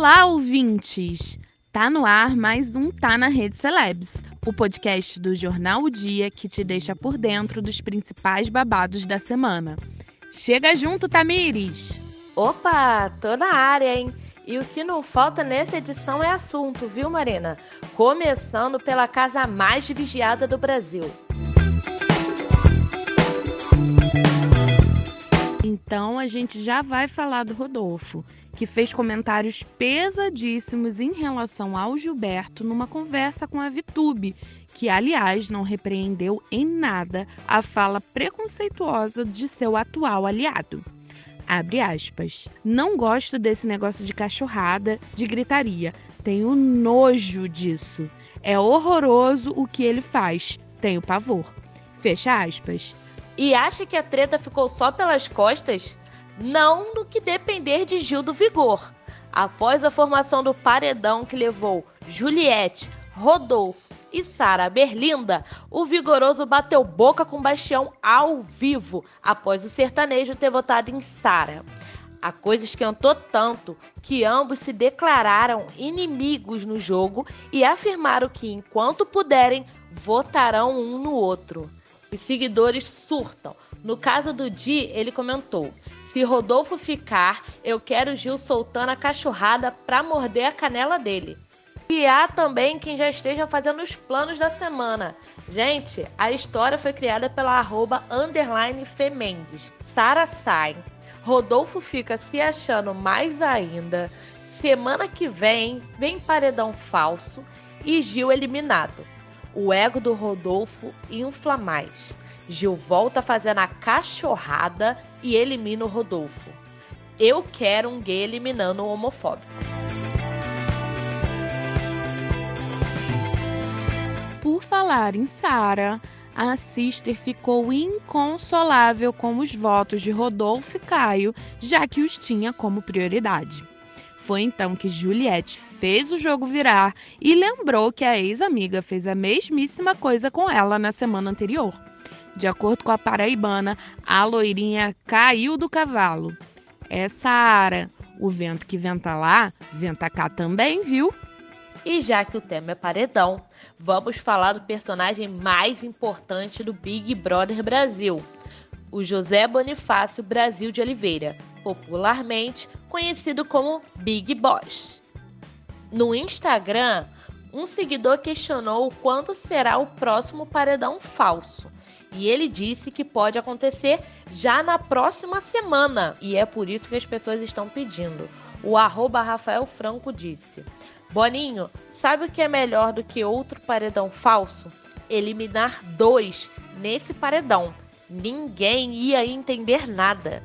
Olá, ouvintes! Tá no ar mais um Tá na Rede Celebs, o podcast do jornal O Dia que te deixa por dentro dos principais babados da semana. Chega junto, Tamires! Opa, tô na área, hein? E o que não falta nessa edição é assunto, viu, Marina? Começando pela casa mais vigiada do Brasil. A gente já vai falar do Rodolfo, que fez comentários pesadíssimos em relação ao Gilberto numa conversa com a Vitube, que aliás não repreendeu em nada a fala preconceituosa de seu atual aliado. Abre aspas. Não gosto desse negócio de cachorrada, de gritaria. Tenho nojo disso. É horroroso o que ele faz. Tenho pavor. Fecha aspas. E acha que a treta ficou só pelas costas? Não no que depender de Gil do Vigor. Após a formação do paredão que levou Juliette, Rodolfo e Sara Berlinda, o Vigoroso bateu boca com Bastião ao vivo após o sertanejo ter votado em Sara. A coisa esquentou tanto que ambos se declararam inimigos no jogo e afirmaram que, enquanto puderem, votarão um no outro. Os seguidores surtam. No caso do Di, ele comentou: Se Rodolfo ficar, eu quero Gil soltando a cachorrada pra morder a canela dele. E há também quem já esteja fazendo os planos da semana. Gente, a história foi criada pela arroba underline Femendes. Sara sai. Rodolfo fica se achando mais ainda. Semana que vem, vem paredão falso e Gil eliminado. O ego do Rodolfo infla mais. Gil volta fazendo a cachorrada e elimina o Rodolfo. Eu quero um gay eliminando o homofóbico. Por falar em Sara, a Sister ficou inconsolável com os votos de Rodolfo e Caio, já que os tinha como prioridade. Foi então que Juliette fez o jogo virar e lembrou que a ex-amiga fez a mesmíssima coisa com ela na semana anterior. De acordo com a paraibana, a loirinha caiu do cavalo. É Sara, o vento que venta lá, venta cá também, viu? E já que o tema é paredão, vamos falar do personagem mais importante do Big Brother Brasil, o José Bonifácio Brasil de Oliveira, popularmente conhecido como Big Boss. No Instagram, um seguidor questionou quando será o próximo paredão falso. E ele disse que pode acontecer já na próxima semana. E é por isso que as pessoas estão pedindo. O arroba Rafael Franco disse: Boninho, sabe o que é melhor do que outro paredão falso? Eliminar dois nesse paredão. Ninguém ia entender nada.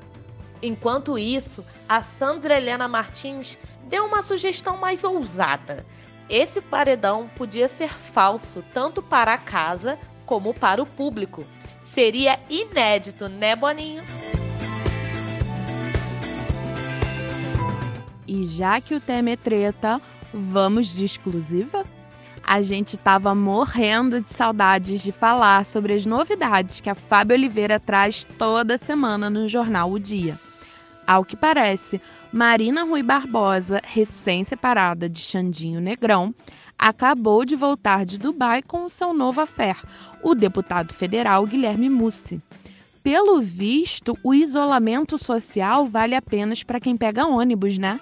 Enquanto isso, a Sandra Helena Martins deu uma sugestão mais ousada. Esse paredão podia ser falso tanto para a casa como para o público. Seria inédito, né, Boninho? E já que o tema é treta, vamos de exclusiva? A gente tava morrendo de saudades de falar sobre as novidades que a Fábio Oliveira traz toda semana no jornal O Dia. Ao que parece, Marina Rui Barbosa, recém-separada de Xandinho Negrão, acabou de voltar de Dubai com o seu novo affair, o deputado federal Guilherme Mussi. Pelo visto, o isolamento social vale apenas para quem pega ônibus, né?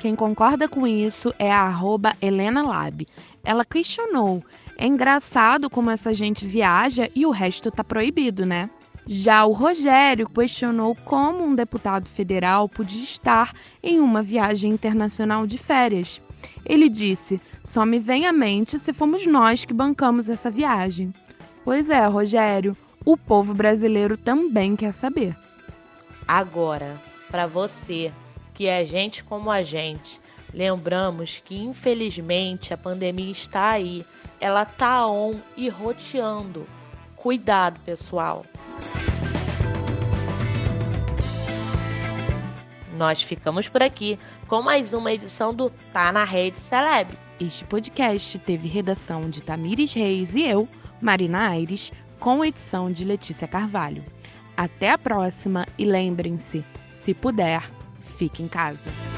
Quem concorda com isso é a arroba Helena Lab. Ela questionou: é engraçado como essa gente viaja e o resto tá proibido, né? Já o Rogério questionou como um deputado federal podia estar em uma viagem internacional de férias. Ele disse: só me vem à mente se fomos nós que bancamos essa viagem. Pois é, Rogério, o povo brasileiro também quer saber. Agora, para você, que é gente como a gente, lembramos que infelizmente a pandemia está aí, ela tá on e roteando. Cuidado, pessoal. Nós ficamos por aqui com mais uma edição do Tá na Rede Celeb. Este podcast teve redação de Tamires Reis e eu, Marina Aires, com edição de Letícia Carvalho. Até a próxima e lembrem-se, se puder, fique em casa.